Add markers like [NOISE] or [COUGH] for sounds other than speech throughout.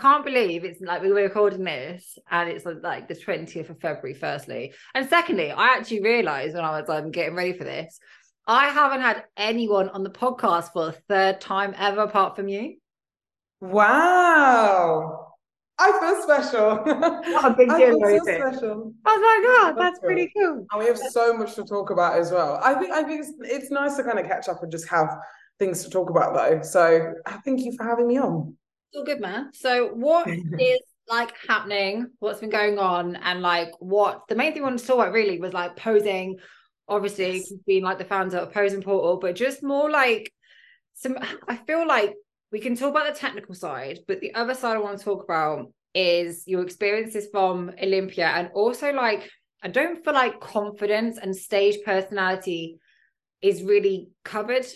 can't believe it's like we were recording this and it's like the 20th of February, firstly. And secondly, I actually realized when I was um, getting ready for this, I haven't had anyone on the podcast for a third time ever apart from you. Wow. I feel special. What a big [LAUGHS] deal, I feel so special. I was like, oh, that's, pretty cool. And we have so much to talk about as well. I think I think it's, it's nice to kind of catch up and just have things to talk about though. So thank you for having me on. All good, man. So, what [LAUGHS] is like happening? What's been going on? And like, what the main thing I wanted to talk about really was like posing. Obviously, yes. being like the founder of Posing Portal, but just more like some. I feel like we can talk about the technical side, but the other side I want to talk about is your experiences from Olympia, and also like I don't feel like confidence and stage personality is really covered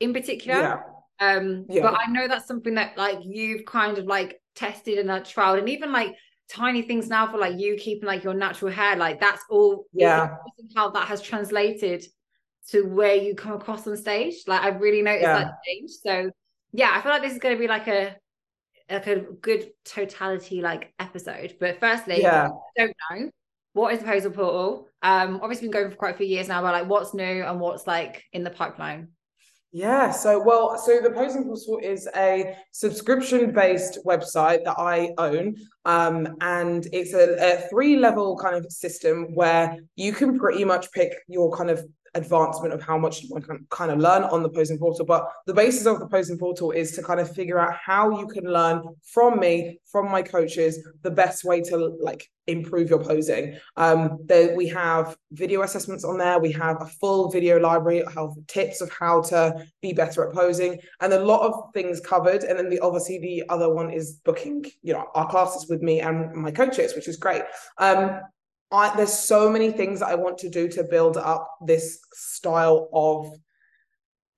in particular. Yeah um, yeah. but I know that's something that like you've kind of like tested and like trialed, and even like tiny things now for like you keeping like your natural hair, like that's all yeah how that has translated to where you come across on stage. Like I've really noticed yeah. that change. So yeah, I feel like this is gonna be like a like a good totality like episode. But firstly, yeah. don't know what is the Posing Portal. Um, obviously been going for quite a few years now, but like what's new and what's like in the pipeline. Yeah, so well, so the Posing Portal is a subscription-based website that I own, um, and it's a, a three-level kind of system where you can pretty much pick your kind of advancement of how much you can kind of learn on the posing portal but the basis of the posing portal is to kind of figure out how you can learn from me from my coaches the best way to like improve your posing. Um there we have video assessments on there we have a full video library of tips of how to be better at posing and a lot of things covered and then the obviously the other one is booking you know our classes with me and my coaches which is great. Um I, there's so many things that I want to do to build up this style of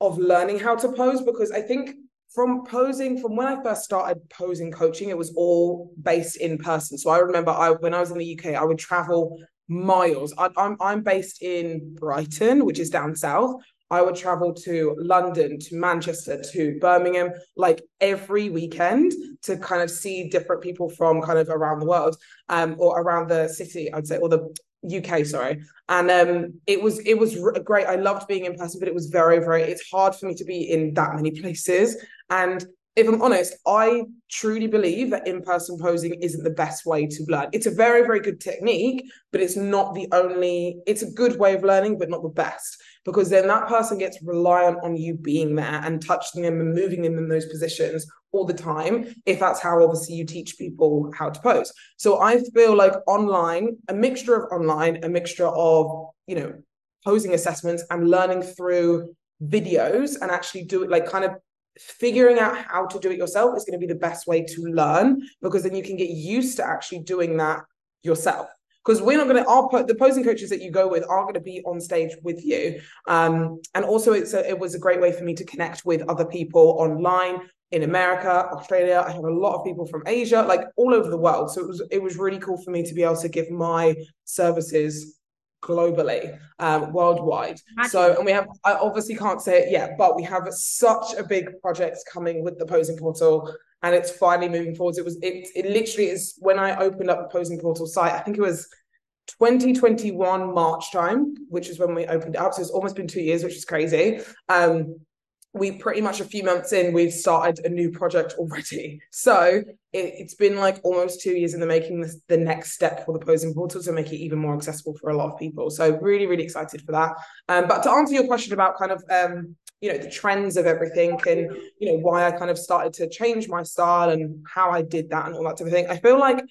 of learning how to pose because I think from posing from when I first started posing coaching it was all based in person. So I remember I when I was in the UK I would travel miles. I, I'm I'm based in Brighton which is down south I would travel to London, to Manchester, to Birmingham, like every weekend to kind of see different people from kind of around the world, um, or around the city, I'd say, or the UK, sorry. And um, it was it was great. I loved being in person, but it was very, very. It's hard for me to be in that many places, and if I'm honest, I truly believe that in person posing isn't the best way to learn. It's a very, very good technique, but it's not the only, it's a good way of learning, but not the best because then that person gets reliant on you being there and touching them and moving them in those positions all the time if that's how obviously you teach people how to pose. So i feel like online a mixture of online a mixture of you know posing assessments and learning through videos and actually do it like kind of figuring out how to do it yourself is going to be the best way to learn because then you can get used to actually doing that yourself because we're not going to our the posing coaches that you go with are going to be on stage with you um, and also it's a, it was a great way for me to connect with other people online in America, Australia. I have a lot of people from Asia, like all over the world. So it was it was really cool for me to be able to give my services globally, um, worldwide. So, and we have, I obviously can't say it yet, but we have such a big project coming with the posing portal and it's finally moving forwards. It was it it literally is when I opened up the posing portal site. I think it was 2021 March time, which is when we opened it up. So it's almost been two years, which is crazy. Um, we pretty much a few months in, we've started a new project already. [LAUGHS] So it, has been like almost two years in the making. This, the next step for the posing portal to make it even more accessible for a lot of people. So really, really excited for that. Um, but to answer your question about kind of um, you know the trends of everything and you know why I kind of started to change my style and how I did that and all that type of thing. I feel like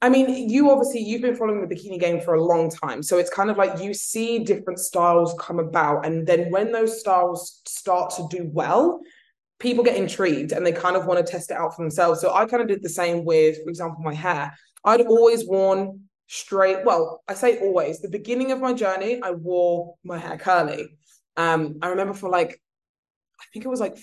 I mean, you obviously you've been following the bikini game for a long time. So it's kind of like you see different styles come about. And then when those styles start to do well, people get intrigued and they kind of want to test it out for themselves. So I kind of did the same with, for example, my hair. I'd always worn straight, well, I say always, the beginning of my journey, I wore my hair curly. Um, I remember for like, I think it was like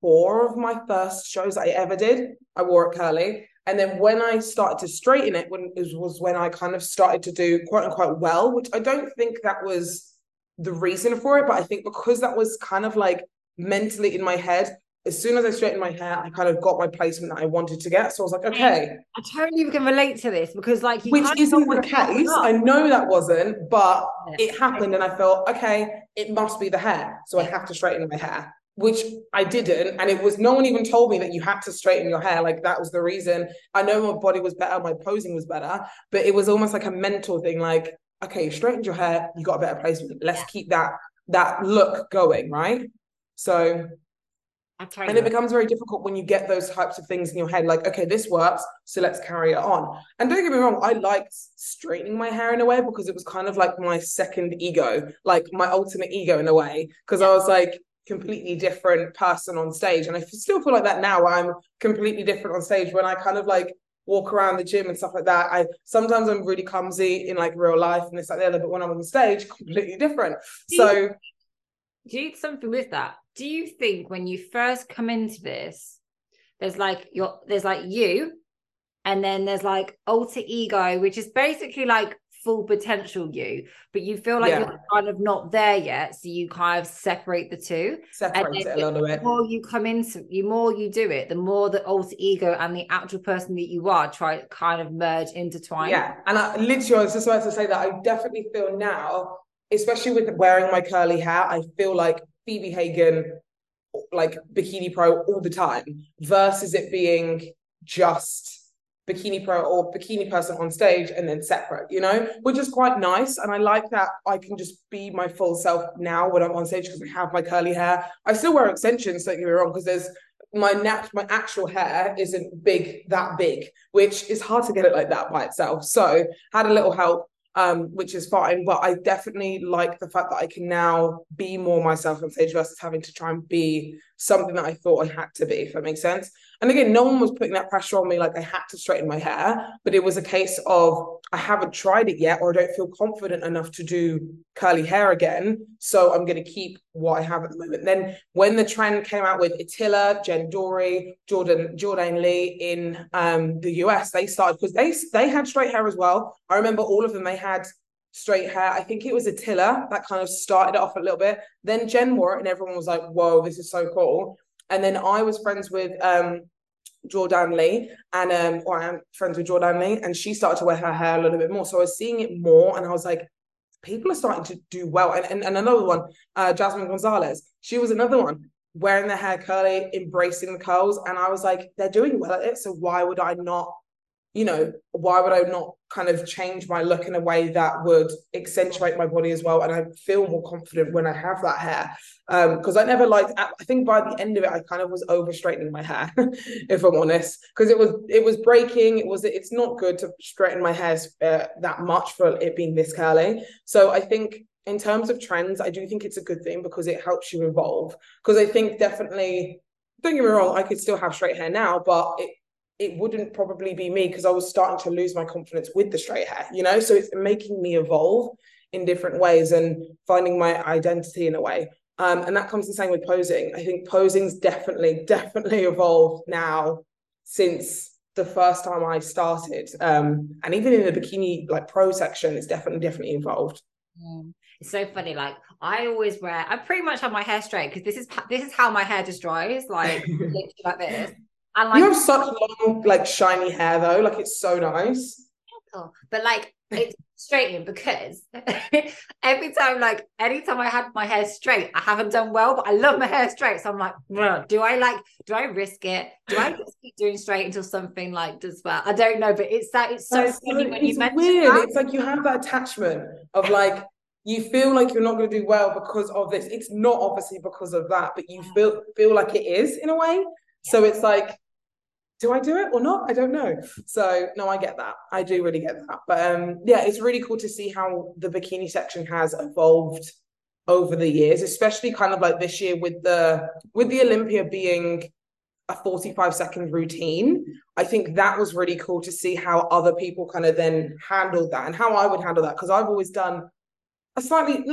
four of my first shows I ever did, I wore it curly. And then when I started to straighten it, when it was when I kind of started to do quote unquote well, which I don't think that was the reason for it, but I think because that was kind of like mentally in my head, as soon as I straightened my hair, I kind of got my placement that I wanted to get. So I was like, okay. I totally can relate to this because, like, which isn't the case. I know that wasn't, but it happened, and I felt okay. It must be the hair, so I have to straighten my hair. Which I didn't, and it was no one even told me that you had to straighten your hair. Like that was the reason. I know my body was better, my posing was better, but it was almost like a mental thing. Like, okay, you straightened your hair, you got a better placement. Let's keep that that look going, right? So and it becomes very difficult when you get those types of things in your head like okay this works so let's carry it on. And don't get me wrong i liked straightening my hair in a way because it was kind of like my second ego like my ultimate ego in a way because i was like completely different person on stage. And i still feel like that now i'm completely different on stage when i kind of like walk around the gym and stuff like that i sometimes i'm really clumsy in like real life and this like the other but when i'm on stage completely different. So do you something with that do you think when you first come into this, there's like your there's like you, and then there's like alter ego, which is basically like full potential you, but you feel like yeah. you're kind of not there yet. So you kind of separate the two. Separate it a little bit. The more you come into you more you do it, the more the alter ego and the actual person that you are try kind of merge intertwine. Yeah. And I literally I was just about to say that I definitely feel now, especially with wearing my curly hair, I feel like Phoebe Hagen like Bikini Pro all the time versus it being just Bikini Pro or Bikini person on stage and then separate, you know, which is quite nice. And I like that I can just be my full self now when I'm on stage because I have my curly hair. I still wear extensions, don't get me wrong, because there's my nat my actual hair isn't big that big, which is hard to get it like that by itself. So had a little help um, which is fine. But I definitely like the fact that I can now be more myself on stage versus having to try and be something that I thought I had to be, if that makes sense. And again, no one was putting that pressure on me like I had to straighten my hair, but it was a case of I haven't tried it yet or I don't feel confident enough to do curly hair again. So I'm going to keep what I have at the moment. Then when the trend came out with Attila, Jen Dorie, Jordan, Jordan Lee in um, the US, they started because they they had straight hair as well. I remember all of them, they had straight hair. I think it was Attila that kind of started it off a little bit. Then Jen wore it and everyone was like, whoa, this is so cool. And then I was friends with um, Jordan Lee, and um, or I'm friends with Jordan Lee, and she started to wear her hair a little bit more. So I was seeing it more, and I was like, people are starting to do well. And and, and another one, uh, Jasmine Gonzalez, she was another one wearing their hair curly, embracing the curls, and I was like, they're doing well at it. So why would I not you know, why would I not kind of change my look in a way that would accentuate my body as well? And I feel more confident when I have that hair. Because um, I never liked, I think by the end of it, I kind of was over straightening my hair, [LAUGHS] if I'm honest, because it was, it was breaking. It was, it's not good to straighten my hair uh, that much for it being this curly. So I think in terms of trends, I do think it's a good thing because it helps you evolve. Because I think definitely, don't get me wrong, I could still have straight hair now, but it, it wouldn't probably be me because I was starting to lose my confidence with the straight hair, you know? So it's making me evolve in different ways and finding my identity in a way. Um, and that comes the same with posing. I think posing's definitely, definitely evolved now since the first time I started. Um, and even in the bikini like pro section, it's definitely, definitely evolved. Mm. It's so funny. Like I always wear, I pretty much have my hair straight because this is this is how my hair just dries, like [LAUGHS] like this. And like, you have such long, like shiny hair though. Like it's so nice. But like it's straightening because [LAUGHS] every time, like anytime I had my hair straight, I haven't done well, but I love my hair straight. So I'm like, do I like, do I risk it? Do I just keep doing straight until something like does well? I don't know, but it's that it's so That's funny so, when you mention weird. That. It's like you have that attachment of like you feel like you're not going to do well because of this. It's not obviously because of that, but you feel feel like it is in a way. So it's like, do I do it or not? I don't know. So no, I get that. I do really get that. But um, yeah, it's really cool to see how the bikini section has evolved over the years, especially kind of like this year with the with the Olympia being a 45 second routine. I think that was really cool to see how other people kind of then handled that and how I would handle that because I've always done a slightly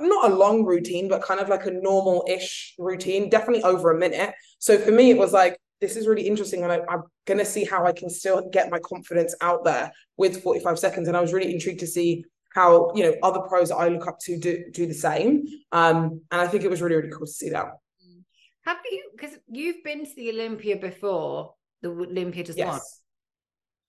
not a long routine, but kind of like a normal-ish routine, definitely over a minute. So for me, it was like, this is really interesting. And I, am gonna see how I can still get my confidence out there with 45 seconds. And I was really intrigued to see how, you know, other pros that I look up to do do the same. Um, and I think it was really, really cool to see that. Have you? Because you've been to the Olympia before, the Olympia just yes. won.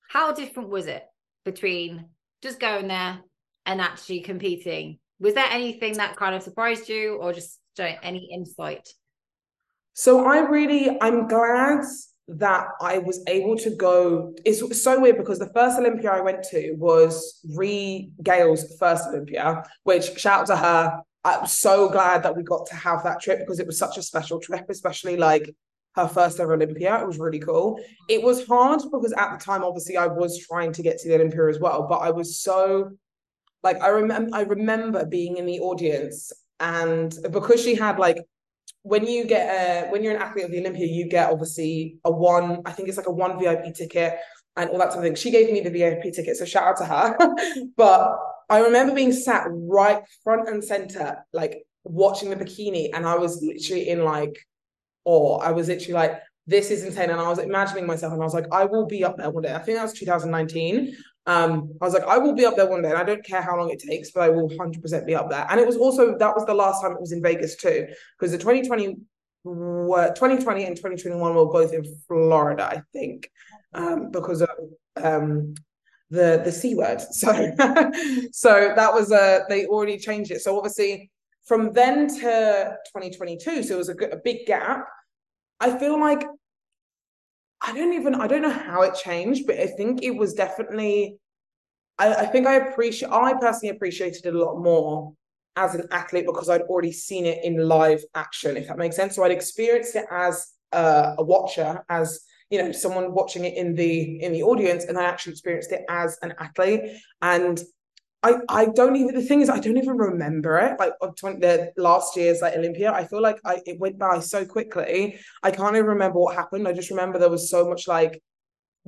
How different was it between just going there and actually competing? Was there anything that kind of surprised you, or just any insight? So I really, I'm glad that I was able to go. It's so weird because the first Olympia I went to was Ree Gale's first Olympia, which shout out to her. I'm so glad that we got to have that trip because it was such a special trip, especially like her first ever Olympia. It was really cool. It was hard because at the time, obviously, I was trying to get to the Olympia as well, but I was so like I remember I remember being in the audience and because she had like when you get a when you're an athlete of the Olympia, you get obviously a one, I think it's like a one VIP ticket and all that sort of thing. She gave me the VIP ticket, so shout out to her. [LAUGHS] but I remember being sat right front and center, like watching the bikini, and I was literally in like awe. I was literally like, this is insane. And I was imagining myself, and I was like, I will be up there one day. I think that was 2019. Um, I was like, I will be up there one day, and I don't care how long it takes, but I will 100% be up there. And it was also that was the last time it was in Vegas too, because the 2020 were 2020 and 2021 were both in Florida, I think, um, because of um the the c word. [LAUGHS] So so that was uh they already changed it. So obviously from then to 2022, so it was a, a big gap. I feel like I don't even I don't know how it changed, but I think it was definitely I, I think I appreciate I personally appreciated it a lot more as an athlete because I'd already seen it in live action, if that makes sense. So I'd experienced it as a, a watcher, as you know, someone watching it in the in the audience, and I actually experienced it as an athlete. And I I don't even the thing is I don't even remember it like of 20, the last year's like Olympia. I feel like I it went by so quickly. I can't even remember what happened. I just remember there was so much like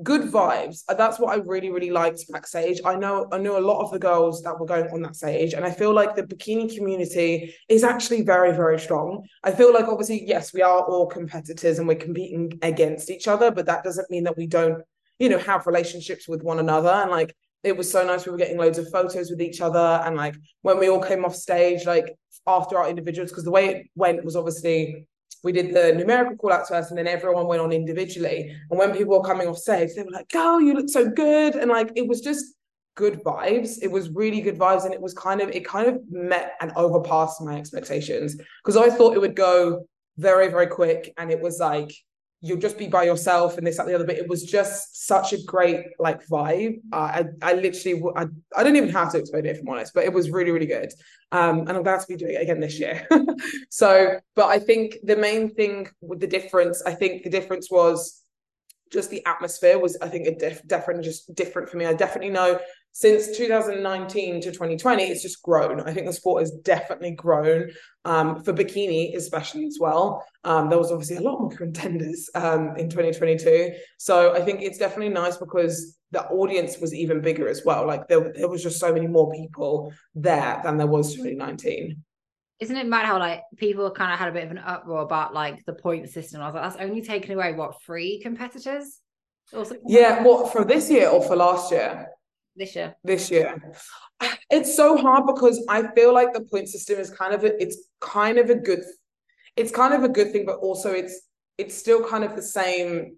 good vibes. Uh, that's what I really really liked backstage. I know I know a lot of the girls that were going on that stage, and I feel like the bikini community is actually very very strong. I feel like obviously yes we are all competitors and we're competing against each other, but that doesn't mean that we don't you know have relationships with one another and like it was so nice. We were getting loads of photos with each other. And like when we all came off stage, like after our individuals, because the way it went was obviously we did the numerical call out first and then everyone went on individually. And when people were coming off stage, they were like, "Oh, you look so good." And like it was just good vibes. It was really good vibes. And it was kind of, it kind of met and overpassed my expectations. Because I thought it would go very, very quick. And it was like, you'll just be by yourself and this that the other but it was just such a great like vibe. Uh, i i literally I, I don't even have to explain it if i'm honest but it was really really good. Um and i'm glad to be doing it again this year. [LAUGHS] So but i think the main thing with the difference i think the difference was just the atmosphere was i think a def- definitely just different for me. I definitely know since 2019 to 2020 it's just grown i think the sport has definitely grown um, for bikini especially as well um, there was obviously a lot more [LAUGHS] contenders um, in 2022 so i think it's definitely nice because the audience was even bigger as well like there, there was just so many more people there than there was 2019 isn't it mad how like people kind of had a bit of an uproar about like the point system? I was like, that's only taken away what three competitors? Yeah, what for this year or for last year? This year. This year. It's so hard because I feel like the point system is kind of a, it's kind of a good it's kind of a good thing, but also it's it's still kind of the same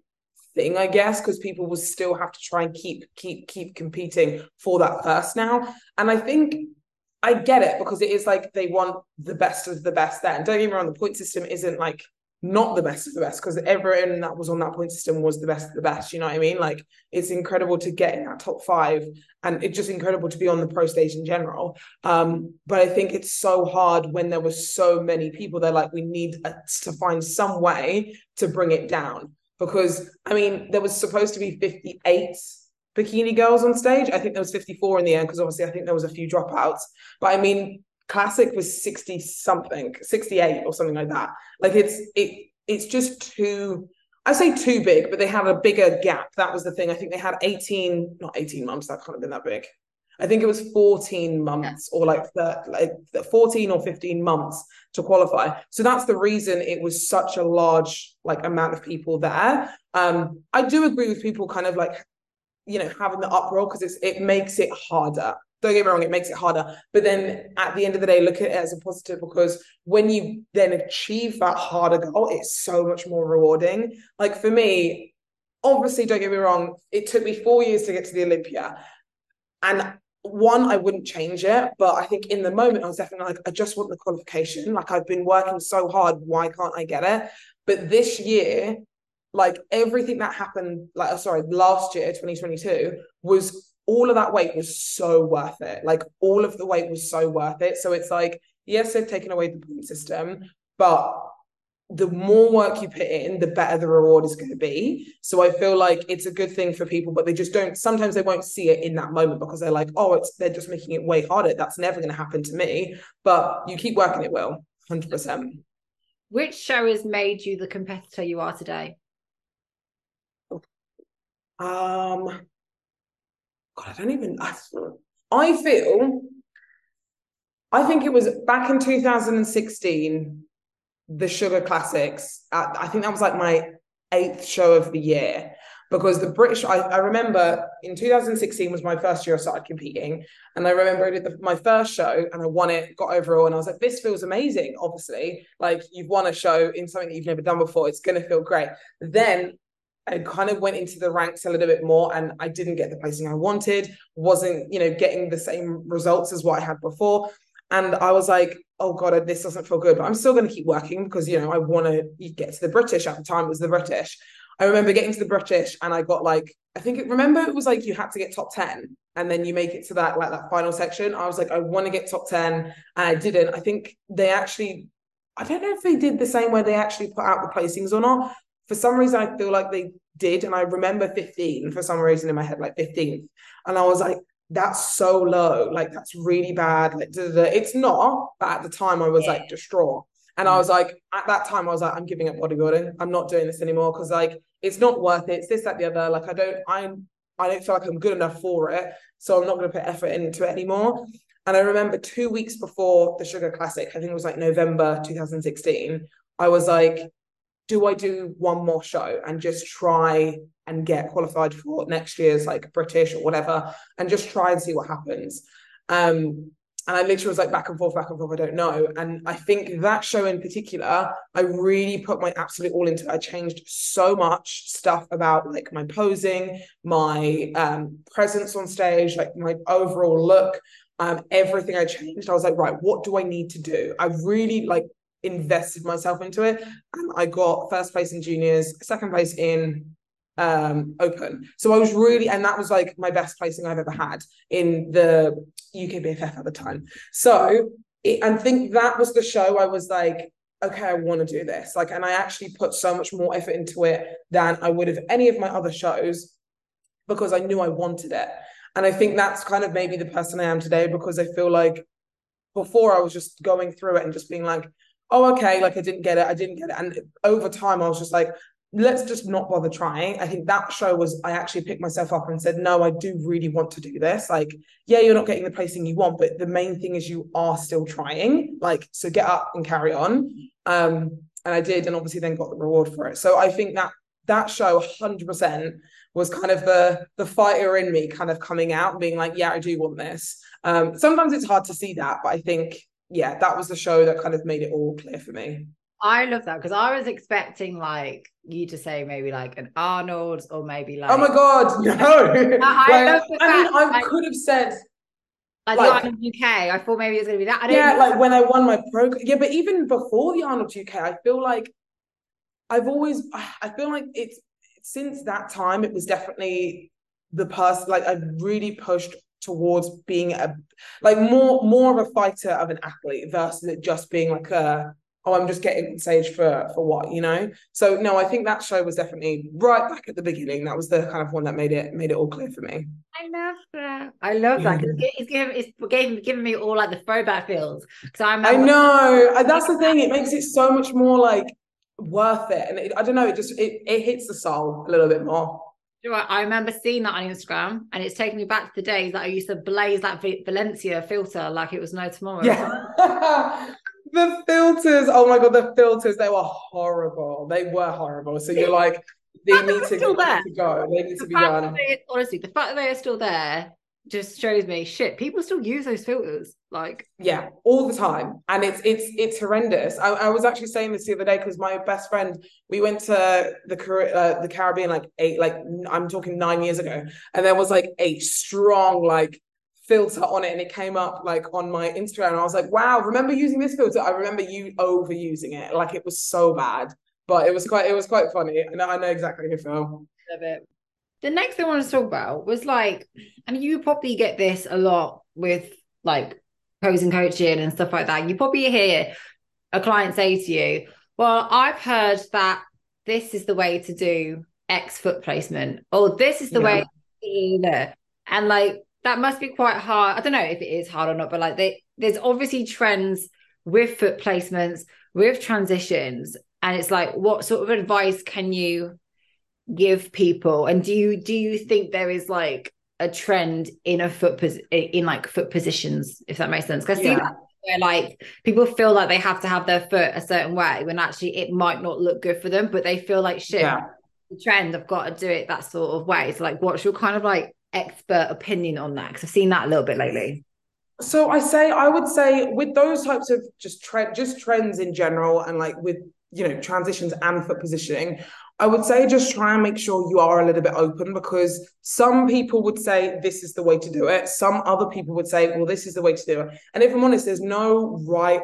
thing, I guess, because people will still have to try and keep keep keep competing for that first now. And I think I get it because it is like they want the best of the best there. And don't get me wrong, the point system isn't like not the best of the best because everyone that was on that point system was the best of the best. You know what I mean? Like it's incredible to get in that top five and it's just incredible to be on the pro stage in general. Um, but I think it's so hard when there were so many people They're like, we need a, to find some way to bring it down because I mean, there was supposed to be 58 bikini girls on stage. I think there was 54 in the end because obviously I think there was a few dropouts. But I mean, classic was 60 something, 68 or something like that. Like it's it it's just too I say too big, but they had a bigger gap. That was the thing. I think they had 18, not 18 months, that can't have been that big. I think it was 14 months or like the, like 14 or 15 months to qualify. So that's the reason it was such a large like amount of people there. Um, I do agree with people kind of like you know having the uproar because it's it makes it harder don't get me wrong, it makes it harder. But then at the end of the day, look at it as a positive because when you then achieve that harder goal, it's so much more rewarding. Like for me, obviously, don't get me wrong, it took me four years to get to the Olympia. And one, I wouldn't change it, but I think in the moment I was definitely like, I just want the qualification. Like I've been working so hard, why can't I get it? But this year, like everything that happened, like oh, sorry, last year, 2022, was all of that weight was so worth it. Like all of the weight was so worth it. So it's like, yes, they've taken away the point system, but the more work you put in, the better the reward is going to be. So I feel like it's a good thing for people, but they just don't. Sometimes they won't see it in that moment because they're like, "Oh, it's they're just making it way harder. That's never going to happen to me." But you keep working, it will. Hundred percent. Which show has made you the competitor you are today? Um, God, I don't even. I, I feel. I think it was back in 2016 the Sugar Classics. I think that was like my eighth show of the year because the British, I, I remember in 2016 was my first year I started competing. And I remember I did the, my first show and I won it, got overall. And I was like, this feels amazing, obviously. Like you've won a show in something that you've never done before. It's to feel great. Then I kind of went into the ranks a little bit more and I didn't get the placing I wanted, wasn't, you know, getting the same results as what I had before. And I was like, oh God, this doesn't feel good, but I'm still going to keep working because, you know, I want to get to the British at the time, it was the British. I remember getting to the British and I got like, I think it, remember it was like you had to get top 10 and then you make it to that, like that final section. I was like, I want to get top 10 and I didn't. I think they actually, I don't know if they did the same way they actually put out the placings or not. For some reason, I feel like they did. And I remember 15 for some reason in my head, like 15th. And I was like, that's so low. Like that's really bad. Like da, da, da. it's not, but at the time I was yeah. like distraught. And I mm. was like, at that time, I was like, I'm giving up bodybuilding. I'm not doing this anymore because like it's not worth it. It's this, that, the other. Like I don't, I'm, I don't feel like I'm good enough for it. So I'm not going to put effort into it anymore. And I remember two weeks before the Sugar Classic, I think it was like November 2016. I was like, do I do one more show and just try and get qualified for next year's like British or whatever and just try and see what happens. Um, and I literally was like back and forth, back and forth, I don't know. And I think that show in particular, I really put my absolute all into. I changed so much stuff about like my posing, my um, presence on stage, like my overall look, um, everything I changed. I was like, right, what do I need to do? I really like invested myself into it. And I got first place in juniors, second place in um open. So I was really, and that was like my best placing I've ever had in the UK BFF at the time. So it, and think that was the show I was like, okay, I want to do this. Like, and I actually put so much more effort into it than I would have any of my other shows because I knew I wanted it. And I think that's kind of maybe the person I am today because I feel like before I was just going through it and just being like, oh, okay, like I didn't get it, I didn't get it. And over time, I was just like, let's just not bother trying. I think that show was, I actually picked myself up and said, no, I do really want to do this. Like, yeah, you're not getting the placing you want, but the main thing is you are still trying. Like, so get up and carry on. Um, and I did, and obviously then got the reward for it. So I think that that show 100% was kind of the the fighter in me kind of coming out being like yeah i do want this um sometimes it's hard to see that but i think yeah, that was the show that kind of made it all clear for me. I love that because I was expecting like you to say maybe like an Arnold or maybe like oh my god [LAUGHS] no I, like, I mean I like, could have said like, like the Arnold UK I thought maybe it was gonna be that I yeah like when I won my pro yeah but even before the Arnold UK I feel like I've always [SIGHS] I feel like it's since that time it was definitely the person like I really pushed towards being a like more more of a fighter of an athlete versus it just being like a oh I'm just getting on stage for for what you know? So no I think that show was definitely right back at the beginning. That was the kind of one that made it made it all clear for me. I love that. I love that mm. it's giving it's giving, giving me all like the throwback feels because I'm I know. that's the thing it [LAUGHS] makes it so much more like worth it. And it, I don't know it just it, it hits the soul a little bit more I remember seeing that on Instagram, and it's taking me back to the days that I used to blaze that Valencia filter like it was no tomorrow. Yeah. [LAUGHS] the filters. Oh my god, the filters. They were horrible. They were horrible. So you're like, they need to, to, go. They need the to be done. They, honestly, the fact that they are still there just shows me shit. People still use those filters, like yeah, all the time, and it's it's it's horrendous. I, I was actually saying this the other day because my best friend, we went to the uh, the Caribbean like eight, like I'm talking nine years ago, and there was like a strong like filter on it and it came up like on my Instagram and I was like, wow, remember using this filter? I remember you overusing it. Like it was so bad. But it was quite it was quite funny. And I know exactly who fell. Love it. The next thing I want to talk about was like, and you probably get this a lot with like posing coaching and stuff like that. You probably hear a client say to you, Well, I've heard that this is the way to do X foot placement, or this is the yeah. way and like that must be quite hard. I don't know if it is hard or not, but like they, there's obviously trends with foot placements, with transitions, and it's like, what sort of advice can you give people? And do you do you think there is like a trend in a foot pos- in like foot positions, if that makes sense? Because I see that where like people feel like they have to have their foot a certain way when actually it might not look good for them, but they feel like shit. Yeah. The trend, I've got to do it that sort of way. So, like, what's your kind of like expert opinion on that? Because I've seen that a little bit lately. So I say I would say with those types of just trend just trends in general and like with you know transitions and foot positioning, I would say just try and make sure you are a little bit open because some people would say this is the way to do it. Some other people would say, well, this is the way to do it. And if I'm honest, there's no right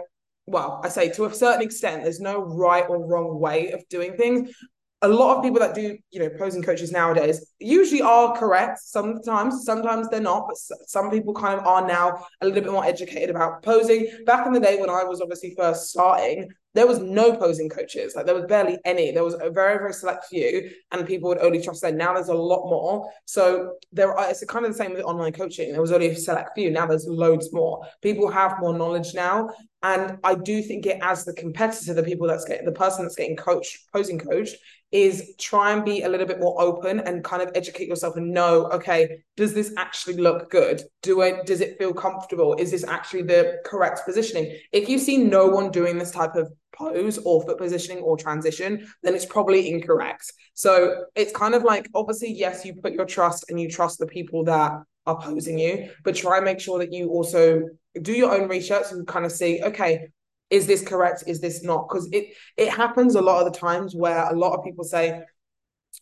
well, I say to a certain extent, there's no right or wrong way of doing things a lot of people that do, you know, posing coaches nowadays usually are correct. Sometimes, sometimes they're not, but some people kind of are now a little bit more educated about posing. Back in the day when I was obviously first starting, there was no posing coaches. Like there was barely any. There was a very, very select few, and people would only trust them. Now there's a lot more. So there are, it's kind of the same with online coaching. There was only a select few. Now there's loads more. People have more knowledge now. And I do think it as the competitor, the people that's getting the person that's getting coached, posing coached, is try and be a little bit more open and kind of educate yourself and know, okay, does this actually look good? Do it does it feel comfortable? Is this actually the correct positioning? If you see no one doing this type of pose or foot positioning or transition, then it's probably incorrect. So it's kind of like obviously, yes, you put your trust and you trust the people that are posing you, but try and make sure that you also do your own research and kind of see, okay, is this correct? Is this not? Because it it happens a lot of the times where a lot of people say,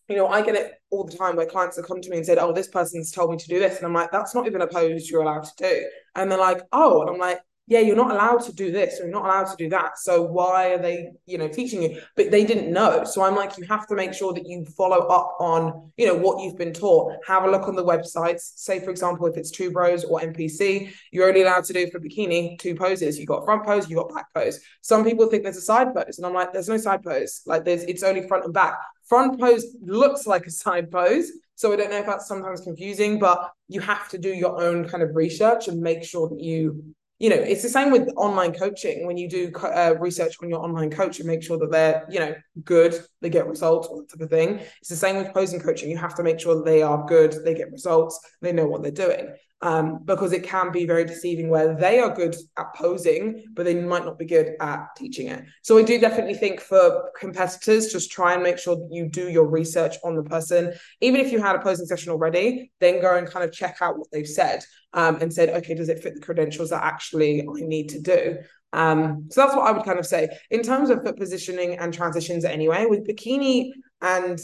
you know, I get it all the time where clients have come to me and said, "Oh, this person's told me to do this," and I'm like, "That's not even a pose you're allowed to do." And they're like, "Oh," and I'm like, yeah, you're not allowed to do this or you're not allowed to do that. So why are they, you know, teaching you? But they didn't know. So I'm like, you have to make sure that you follow up on, you know, what you've been taught. Have a look on the websites. Say, for example, if it's two bros or NPC, you're only allowed to do for bikini two poses. You got front pose, you got back pose. Some people think there's a side pose, and I'm like, there's no side pose. Like there's it's only front and back. Front pose looks like a side pose. So I don't know if that's sometimes confusing, but you have to do your own kind of research and make sure that you you know it's the same with online coaching. When you do uh, research on your online coach and make sure that they're you know good they get results all that type of thing it's the same with posing coaching. You have to make sure that they are good they get results they know what they're doing um, because it can be very deceiving where they are good at posing, but they might not be good at teaching it. So I do definitely think for competitors, just try and make sure that you do your research on the person. Even if you had a posing session already, then go and kind of check out what they've said um, and said, okay, does it fit the credentials that actually I need to do? Um, so that's what I would kind of say in terms of foot positioning and transitions. Anyway, with bikini and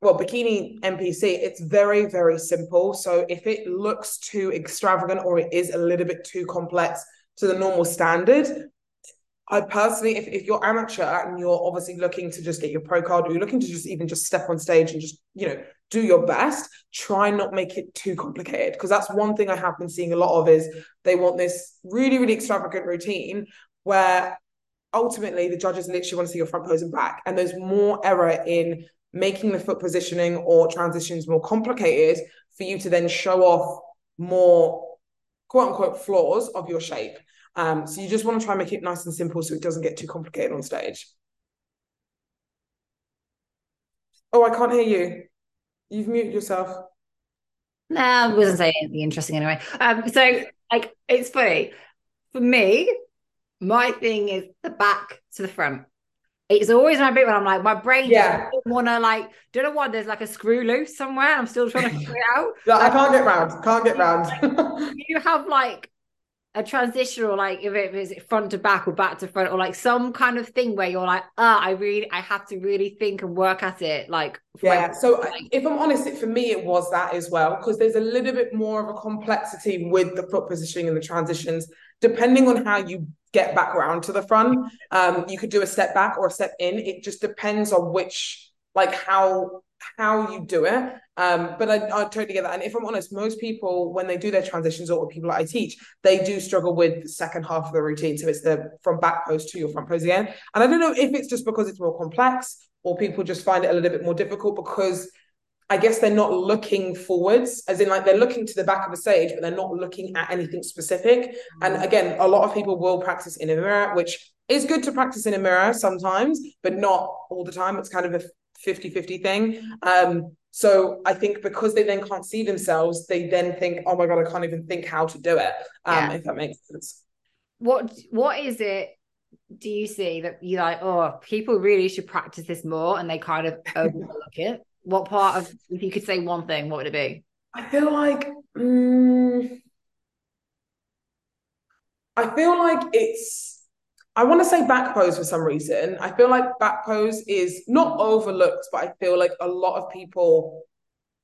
well, bikini NPC, it's very, very simple. So if it looks too extravagant or it is a little bit too complex to the normal standard, I personally, if, if you're amateur and you're obviously looking to just get your pro card or you're looking to just even just step on stage and just, you know, do your best, try not make it too complicated. Because that's one thing I have been seeing a lot of is they want this really, really extravagant routine where ultimately the judges literally want to see your front pose and back. And there's more error in making the foot positioning or transitions more complicated for you to then show off more quote unquote flaws of your shape. Um, so you just want to try and make it nice and simple so it doesn't get too complicated on stage. Oh, I can't hear you. You've muted yourself. No, I wasn't saying anything interesting anyway. Um, so like it's funny. For me, my thing is the back to the front. It's always my bit when I'm like, my brain Yeah. just want to like, don't know what, there's like a screw loose somewhere. I'm still trying to figure it out. [LAUGHS] Like, I can't get round. Can't get round. [LAUGHS] you [LAUGHS] have like a transition or like if it is it front to back or back to front or like some kind of thing where you're like ah i really i have to really think and work at it like for my- Yeah. So like, if I'm honest, it, for me, it was that as well, because there's a little bit more of a complexity with the foot positioning and the transitions, depending on how you get back around to the front. Um, you could do a step back or a step in. It just depends on which, like how how you do it. Um, but I, I totally get that. And if I'm honest, most people when they do their transitions or people that I teach, they do struggle with the second half of the routine. So it's the from back pose to your front pose again. And I don't know if it's just because it's more complex or people just find it a little bit more difficult because I guess they're not looking forwards, as in like they're looking to the back of the stage, but they're not looking at anything specific. And again, a lot of people will practice in a mirror, which is good to practice in a mirror sometimes, but not all the time. It's kind of a 50 50 thing. Um, so I think because they then can't see themselves, they then think, oh my God, I can't even think how to do it. Um, Yeah. if that makes sense. what what is it do you see that you like oh people really should practice this more and they kind of [LAUGHS] overlook it what part of if you could say one thing what would it be I feel like mm, I feel like it's I want to say back pose for some reason. I feel like back pose is not overlooked, but I feel like a lot of people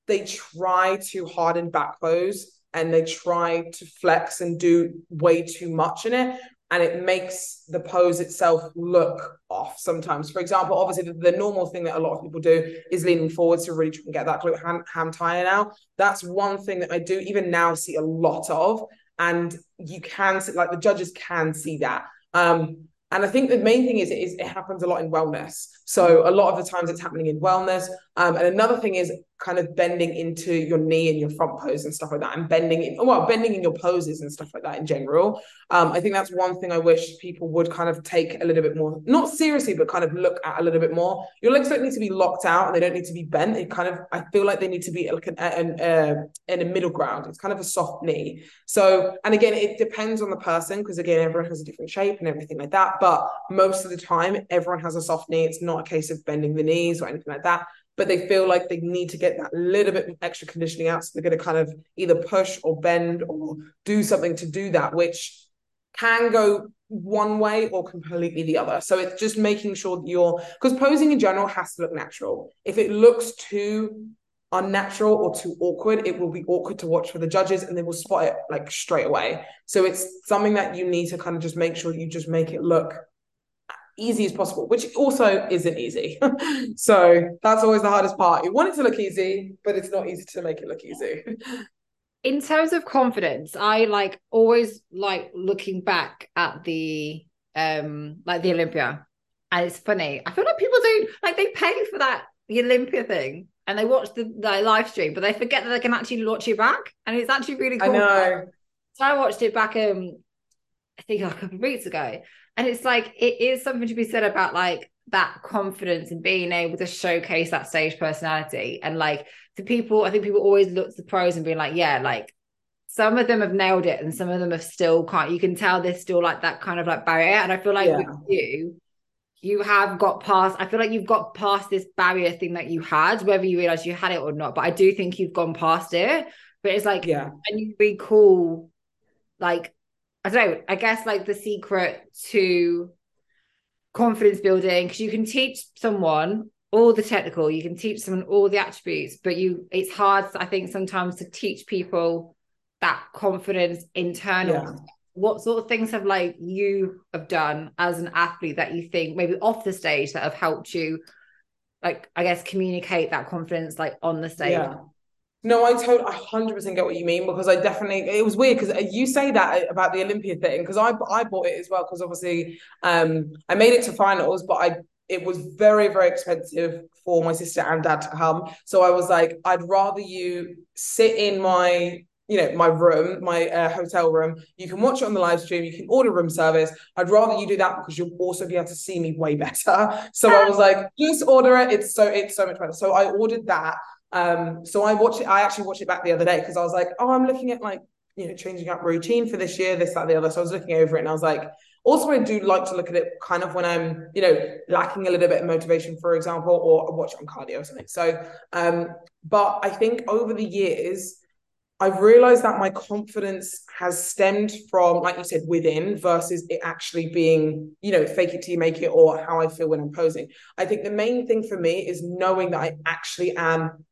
they try too hard in back pose and they try to flex and do way too much in it. And it makes the pose itself look off sometimes. For example, obviously, the, the normal thing that a lot of people do is leaning forward to really get that glute ham, ham tie out. That's one thing that I do even now see a lot of. And you can see, like, the judges can see that. Um, and I think the main thing is, is it happens a lot in wellness. So a lot of the times it's happening in wellness. Um, and another thing is kind of bending into your knee and your front pose and stuff like that, and bending in well, bending in your poses and stuff like that in general. Um, I think that's one thing I wish people would kind of take a little bit more, not seriously, but kind of look at a little bit more. Your legs don't need to be locked out and they don't need to be bent. It kind of, I feel like they need to be like an, an uh, in a middle ground. It's kind of a soft knee. So, and again, it depends on the person because again, everyone has a different shape and everything like that. But most of the time, everyone has a soft knee. It's not a case of bending the knees or anything like that. But they feel like they need to get that little bit extra conditioning out. So they're going to kind of either push or bend or do something to do that, which can go one way or completely the other. So it's just making sure that you're because posing in general has to look natural. If it looks too unnatural or too awkward, it will be awkward to watch for the judges and they will spot it like straight away. So it's something that you need to kind of just make sure you just make it look easy as possible, which also isn't easy. [LAUGHS] so that's always the hardest part. You want it to look easy, but it's not easy to make it look easy. [LAUGHS] in terms of confidence i like always like looking back at the um like the olympia and it's funny i feel like people don't like they pay for that the olympia thing and they watch the, the live stream but they forget that they can actually watch it back and it's actually really I cool know. so i watched it back um i think a couple of weeks ago and it's like it is something to be said about like that confidence and being able to showcase that stage personality and like to people i think people always look to the pros and being like yeah like some of them have nailed it and some of them have still can't you can tell there's still like that kind of like barrier and i feel like Yeah. with you you have got past i feel like you've got past this barrier thing that you had whether you realize you had it or not but i do think you've gone past it but it's like Yeah. and you be cool like i don't know i guess like the secret to confidence building because you can teach someone all the technical you can teach someone all the attributes but you it's hard i think sometimes to teach people that confidence internal Yeah. what sort of things have like you have done as an athlete that you think maybe off the stage that have helped you like i guess communicate that confidence like on the stage Yeah. No, I totally, I hundred percent get what you mean because I definitely, it was weird because you say that about the Olympia thing because I I bought it as well because obviously, um, I made it to finals, but I it was very very expensive for my sister and dad to come, so I was like, I'd rather you sit in my you know my room my uh, hotel room. You can watch it on the live stream. You can order room service. I'd rather you do that because you'll also be able to see me way better. [LAUGHS] So i was like just order it. It's so it's so much better. So i ordered that um, so I watched it, I actually watched it back the other day because I was like, oh, I'm looking at like, you know, changing up routine for this year, this, that, the other. So I was looking over it and I was like, Also, I do like to look at it kind of when I'm, you know, lacking a little bit of motivation, for example, or watch on cardio or something. So, um, but I think over the years, I've realized that my confidence has stemmed from, like you said, within versus it actually being, you know, fake it till you make it or how I feel when I'm posing. I think the main thing for me is knowing that I actually am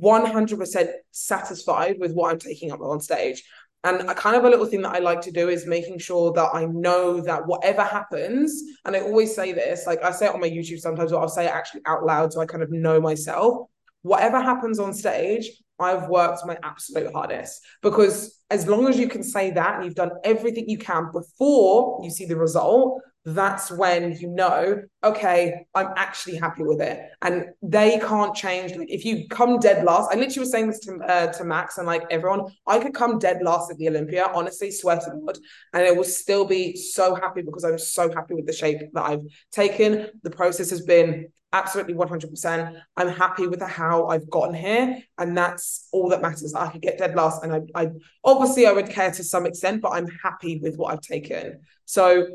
100% satisfied with what I'm taking up on stage. And a kind of a little thing that I like to do is making sure that I know that whatever happens, and I always say this, like I say it on my YouTube sometimes, or I'll say it actually out loud so I kind of know myself. Whatever happens on stage, I've worked my absolute hardest because as long as you can say that and you've done everything you can before you see the result, that's when you know, okay, I'm actually happy with it. And they can't change. If you come dead last, I literally was saying this to uh, to Max and like everyone, I could come dead last at the Olympia, honestly, swear to God, and it will still be so happy because I'm so happy with the shape that I've taken. The process has been absolutely 100%. I'm happy with how I've gotten here, and that's all that matters. I could get dead last, and I, I obviously I would care to some extent, but I'm happy with what I've taken. So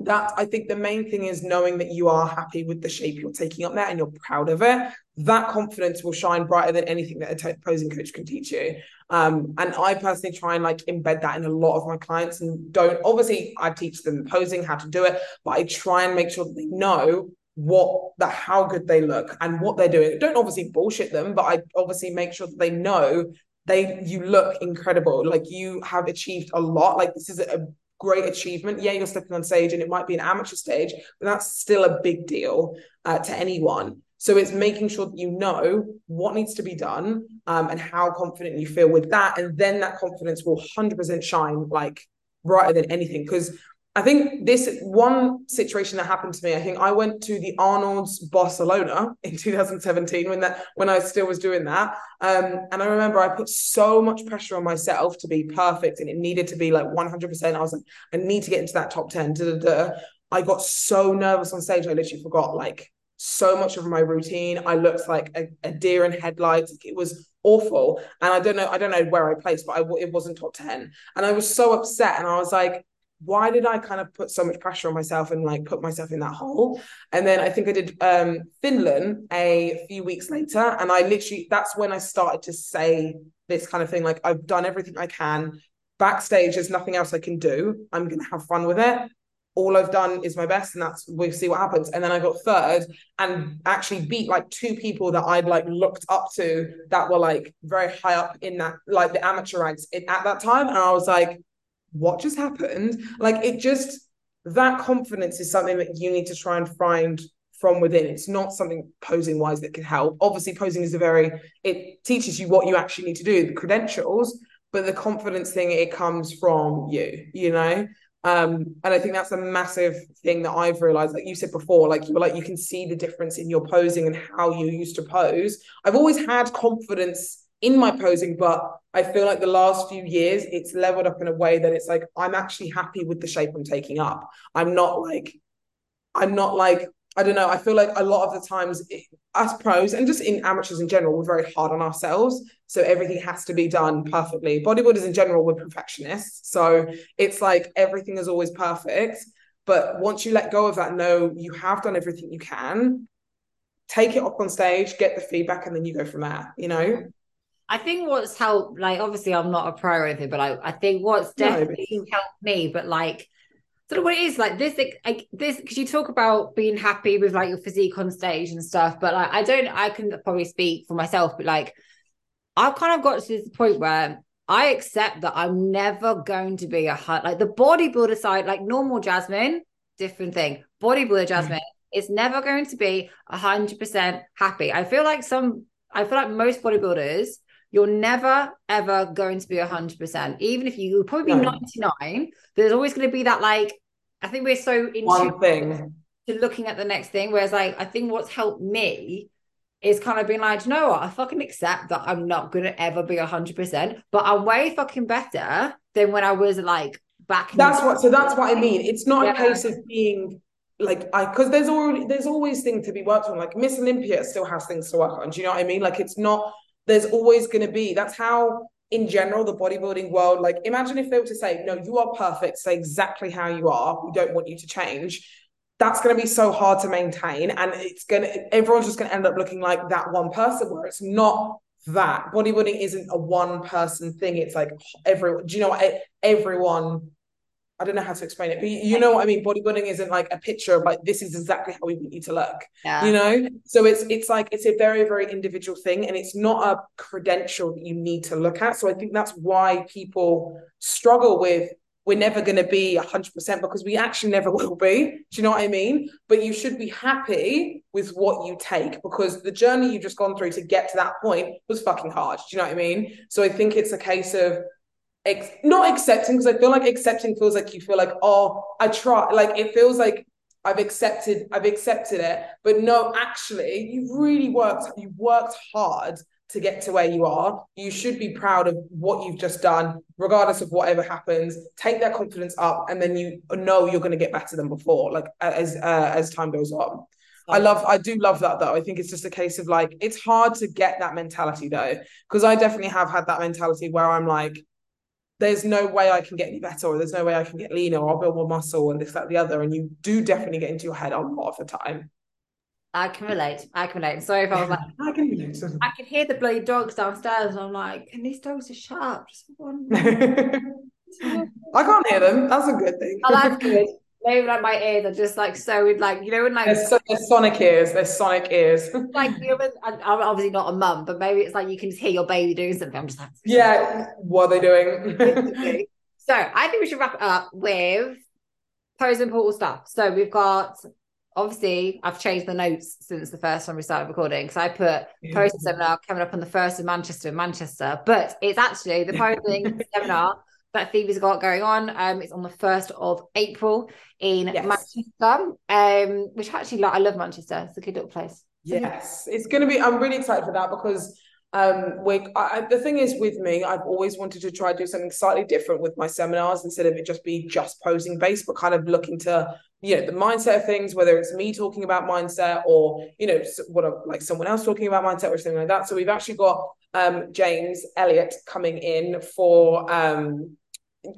that I think the main thing is knowing that you are happy with the shape you're taking up there and you're proud of it. That confidence will shine brighter than anything that a posing coach can teach you. Um, and I personally try and like embed that in a lot of my clients and don't obviously I teach them posing, how to do it, but I try and make sure that they know what the how good they look and what they're doing. Don't obviously bullshit them, but I obviously make sure that they know they you look incredible. Like you have achieved a lot. Like this is a great achievement. Yeah, you're stepping on stage and it might be an amateur stage, but that's still a big deal uh, to anyone. So it's making sure that you know what needs to be done um, and how confident you feel with that. And then that confidence will 100% shine like brighter than anything. Because I think this one situation that happened to me, I think I went to the Arnold's Barcelona in 2017 when that when I still was doing that. Um, and I remember I put so much pressure on myself to be perfect and it needed to be like 100%. I was like, I need to get into that top 10. Da, da, da. I got so nervous on stage, I literally forgot like so much of my routine. I looked like a, a deer in headlights. It was awful. And I don't know, I don't know where I placed, but I, it wasn't top 10. And I was so upset. And I was like, why did I kind of put so much pressure on myself and like put myself in that hole? And then I think I did um, Finland a few weeks later, and I literally that's when I started to say this kind of thing like I've done everything I can. Backstage, there's nothing else I can do. I'm gonna have fun with it. All I've done is my best, and that's we'll see what happens. And then I got third and actually beat like two people that I'd like looked up to that were like very high up in that like the amateur ranks at that time. And I was like, what just happened? Like it just that confidence is something that you need to try and find from within. It's not something posing wise that can help. Obviously, posing is a very it teaches you what you actually need to do, the credentials, but the confidence thing it comes from you, you know. Um, and I think that's a massive thing that I've realized. Like you said before, like you were like you can see the difference in your posing and how you used to pose. I've always had confidence in my posing, but I feel like the last few years it's leveled up in a way that it's like I'm actually happy with the shape I'm taking up. I'm not like, I'm not like, I don't know. I feel like a lot of the times, us pros and just in amateurs in general, we're very hard on ourselves. So everything has to be done perfectly. Bodybuilders in general, we're perfectionists. So it's like everything is always perfect. But once you let go of that, no, you have done everything you can. Take it up on stage, get the feedback, and then you go from there. You know. I think what's helped, like, obviously, I'm not a pro or anything, but I, I think what's definitely no, helped me, but like, sort of what it is like this, like this, because you talk about being happy with like your physique on stage and stuff, but like, I don't, I can probably speak for myself, but like, I've kind of got to this point where I accept that I'm never going to be a hot, like the bodybuilder side, like normal Jasmine, different thing. Bodybuilder Jasmine mm. is never going to be a hundred percent happy. I feel like some, I feel like most bodybuilders you're never ever going to be 100% even if you probably be no. 99 there's always going to be that like i think we're so into one thing to looking at the next thing whereas like i think what's helped me is kind of being like you know what i fucking accept that i'm not going to ever be 100% but i'm way fucking better than when i was like back that's what so that's what i mean it's not yeah. a case of being like I because there's already there's always things to be worked on. Like Miss Olympia still has things to work on. Do you know what I mean? Like it's not there's always going to be that's how in general, the bodybuilding world, like imagine if they were to say, no, you are perfect, say exactly how you are, we don't want you to change. That's going to be so hard to maintain. And it's going to, everyone's just going to end up looking like that one person where it's not that. Bodybuilding isn't a one person thing. It's like everyone, do you know what? Everyone I don't know how to explain it, but you, know what I mean. Bodybuilding isn't like a picture of like this is exactly how we want you to look. Yeah. You know, so it's it's like it's a very very individual thing, and it's not a credential that you need to look at. So I think that's why people struggle with we're never going to be 100% because we actually never [LAUGHS] will be. Do you know what I mean? But you should be happy with what you take because the journey you've just gone through to get to that point was fucking hard. Do you know what I mean? So I think it's a case of ex- not accepting because I feel like accepting feels like you feel like oh I try like it feels like I've accepted I've accepted it but no actually you really worked you worked hard to get to where you are. You should be proud of what you've just done regardless of whatever happens. Take that confidence up and then you know you're going to get better than before like as uh, as time goes on. I love, I do love that though. I think it's just a case of like, it's hard to get that mentality though, because I definitely have had that mentality where I'm like, there's no way I can get any better, or there's no way I can get leaner, or I'll build more muscle, and this, that, the other. And you do definitely get into your head a lot of the time. I can relate. I can relate. Sorry if I was like, [LAUGHS] I can relate. I can hear the bloody dogs downstairs, and I'm like, can these dogs just shut up? Just one. [LAUGHS] I can't hear them. That's a good thing. Oh, that's [LAUGHS] good maybe like my ears are just like so like you know when like they're, so, they're sonic ears they're sonic ears. [LAUGHS] Like you know, I'm obviously not a mum but maybe it's like you can just hear your baby doing something. I'm just like yeah what are they doing? [LAUGHS] So I think we should wrap it up with Posing Portal stuff. So we've got obviously I've changed the notes since the first time we started recording so I put yeah. posing seminar coming up on the first of Manchester in Manchester but it's actually the posing seminar that Phoebe's got going on. Um, it's on the first of April in yes. Manchester. Um, which actually like I love Manchester. It's a good little place. Yes, it's going to be. I'm really excited for that because um we I, the thing is with me i've always wanted to try to do something slightly different with my seminars instead of it just be just posing based but kind of looking to you know the mindset of things whether it's me talking about mindset or you know what like someone else talking about mindset or something like that so we've actually got um james elliott coming in for um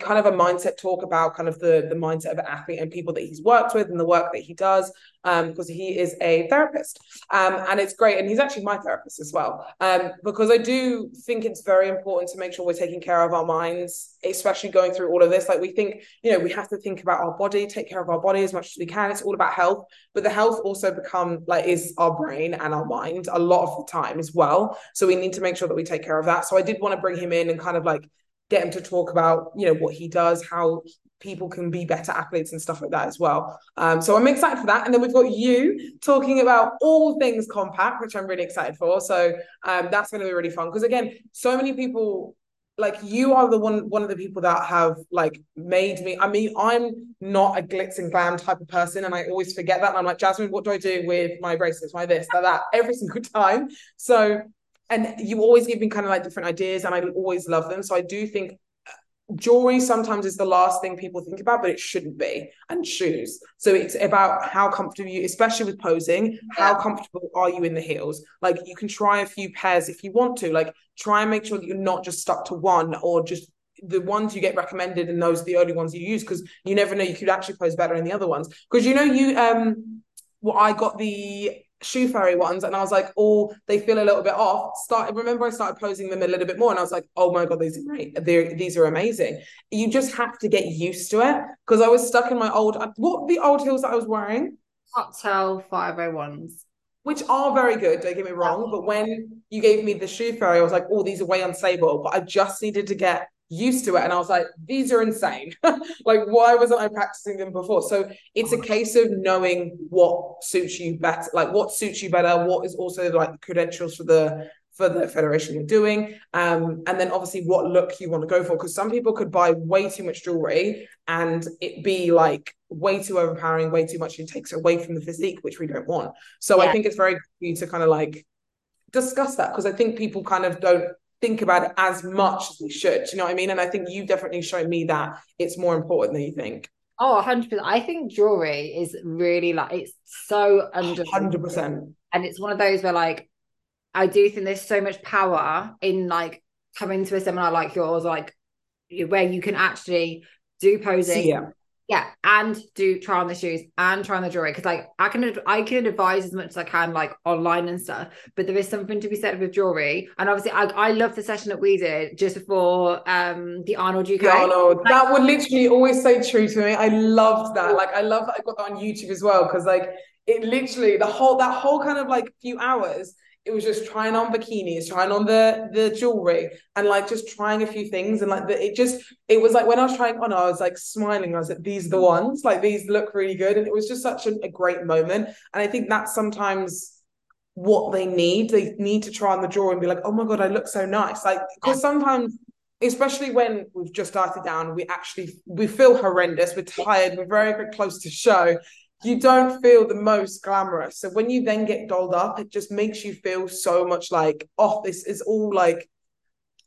kind of a mindset talk about kind of the the mindset of an athlete and people that he's worked with and the work that he does um, because he is a therapist. Um, and it's great and he's actually my therapist as well. Um, because I do think it's very important to make sure we're taking care of our minds especially going through all of this. Like we think you know we have to think about our body take care of our body as much as we can. It's all about health but the health also become like is our brain and our mind a lot of the time as well. So we need to make sure that we take care of that. So I did want to bring him in and kind of like get him to talk about you know what he does how people can be better athletes and stuff like that as well. Um, so i'm excited for that. And then we've got you talking about all things compact which i'm really excited for. So um, that's going to be really fun. Because again so many people like you are the one one of the people that have like made me i mean i'm not a glitz and glam type of person and i always forget that. And i'm like jasmine what do i do with my bracelets my this that, that every [LAUGHS] single time. So and you always give me kind of like different ideas and I always love them. So I do think uh, jewelry sometimes is the last thing people think about, but it shouldn't be. And shoes. So it's about how comfortable you, especially with posing, how comfortable are you in the heels? Like you can try a few pairs if you want to. Like try and make sure that you're not just stuck to one or just the ones you get recommended and those are the only ones you use because you never know you could actually pose better in the other ones. Because you know you um well I got the shoe fairy ones and I was like, oh, they feel a little bit off. Start remember I started posing them a little bit more and I was like, oh my god, these are great. They're, these are amazing. You just have to get used to it because I was stuck in my old uh, what the old heels that I was wearing? Cocktail 501s. Which are very good, don't get me wrong. But when you gave me the shoe fairy, I was like, oh, these are way unstable. But I just needed to get used to it and I was like, these are insane. [LAUGHS] like, why wasn't I practicing them before? So it's a case of knowing what suits you better, like what suits you better, what is also like the credentials for the for the federation you're doing. Um, and then obviously what look you want to go for. Because some people could buy way too much jewelry and it be like way too overpowering, way too much, and takes away from the physique, which we don't want. So yeah. I think it's very good to kind of like discuss that because I think people kind of don't think about it as much as we should. Do you know what I mean? And I think you've definitely shown me that it's more important than you think. Oh, 100%. I think jewelry is really like, it's so under 100%. And it's one of those where, like, I do think there's so much power in like coming to a seminar like yours, like where you can actually do posing, yeah. and do try on the shoes and try on the jewelry because like I can I can advise as much as I can like online and stuff, but there is something to be said with jewelry. And obviously, I I love the session that we did just before um the Arnold UK. Arnold, like, that would literally always stay true to me. I loved that. Like I love that I got that on YouTube as well because like it literally the whole that whole kind of like few hours it was just trying on bikinis, trying on the the jewelry, and like just trying a few things. And like the, it just it was like when I was trying on, I was like smiling. I was like, these are the ones. Like these look really good, and it was just such a, a great moment. And I think that's sometimes what they need. They need to try on the jewelry and be like, oh my god, I look so nice. Like because sometimes especially when we've just started down we actually we feel horrendous we're tired we're very very close to show you don't feel the most glamorous. So when you then get dolled up, it just makes you feel so much like, oh, this is all like,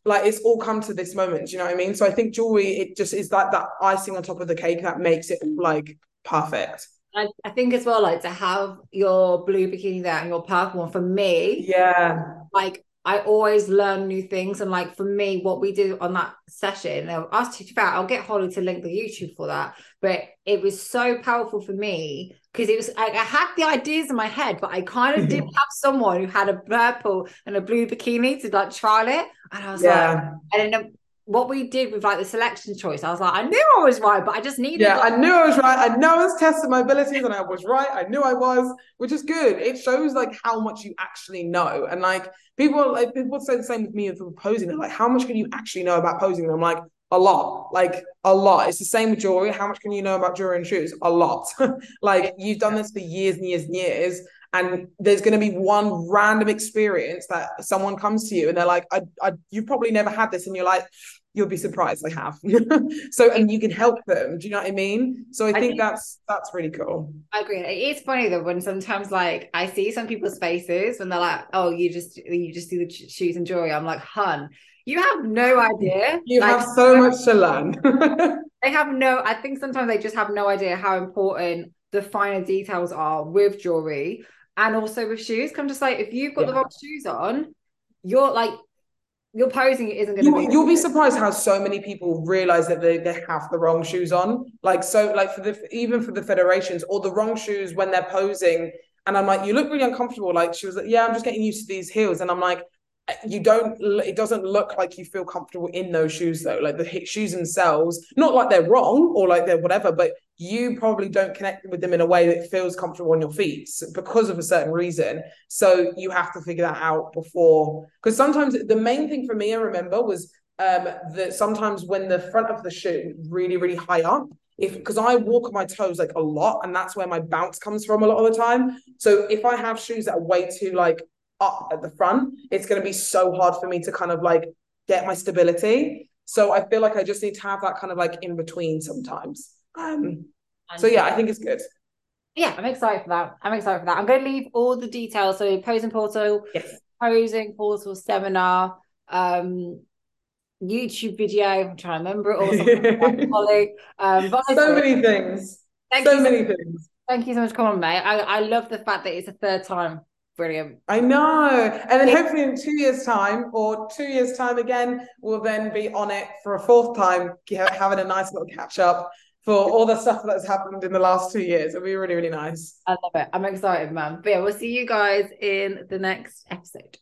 like it's all come to this moment. You know what I mean? So I think jewelry, it just is like that icing on top of the cake that makes it like perfect. I, I think as well, like to have your blue bikini there and your purple one for me. Yeah. Like I always learn new things. And like for me, what we did on that session, I'll ask you to I'll get Holly to link the YouTube for that. But it was so powerful for me because it was like I had the ideas in my head, but I kind of didn't [LAUGHS] have someone who had a purple and a blue bikini to like trial it. And I was yeah. like, and then what we did with like the selection choice, I was like, I knew I was right, but I just needed. Yeah, I knew I was right. I know I was testing my abilities, and I was right. I knew I was, which is good. It shows like how much you actually know, and like people, like people say the same with me with posing. They're like, how much can you actually know about posing? And I'm like, a lot, like a lot. It's the same with jewelry. How much can you know about jewelry and shoes? A lot. [LAUGHS] like you've done this for years and years and years and there's going to be one random experience that someone comes to you and they're like I, I you probably never had this and you're like you'll be surprised I have. [LAUGHS] So and you can help them do you know what I mean? So I, I think, think, that's that's really cool. I agree. It's funny though when sometimes like I see some people's faces when they're like oh you just you just do the shoes and jewelry. I'm like hun you have no [LAUGHS] idea. You like, have so much to learn. [LAUGHS] They have no I think sometimes they just have no idea how important the finer details are with jewelry and also with shoes. Come just like if you've got yeah. the wrong shoes on, you're like your posing isn't going to you, be. You'll be surprised how so many people realize that they, they have the wrong shoes on. Like so, like for the even for the federations or the wrong shoes when they're posing. And I'm like, you look really uncomfortable. Like she was like, yeah, I'm just getting used to these heels. And I'm like, uh, you don't it doesn't look like you feel comfortable in those shoes though like the shoes themselves not like they're wrong or like they're whatever but you probably don't connect with them in a way that feels comfortable on your feet because of a certain reason so you have to figure that out before because sometimes the main thing for me i remember was um that sometimes when the front of the shoe really really high up if because I walk on my toes like a lot, and that's where my bounce comes from a lot of the time. So if I have shoes that are way too like up at the front, it's going to be so hard for me to kind of like get my stability. So I feel like I just need to have that kind of like in between sometimes. Um, so yeah, I think it's good. Yeah, I'm excited for that. I'm excited for that. I'm going to leave all the details. So posing portal, yes. posing portal seminar, um, YouTube video. I'm trying to remember it all. um, so many things. so many so, things. Thank you so much for coming, mate. I, I love the fact that it's a third time Brilliant. I know. And then hopefully in two years' time or two years' time again, we'll then be on it for a fourth time, having a nice little catch up for all the stuff that's happened in the last two years. It'll be really, really nice. I love it. I'm excited, man. But yeah, we'll see you guys in the next episode.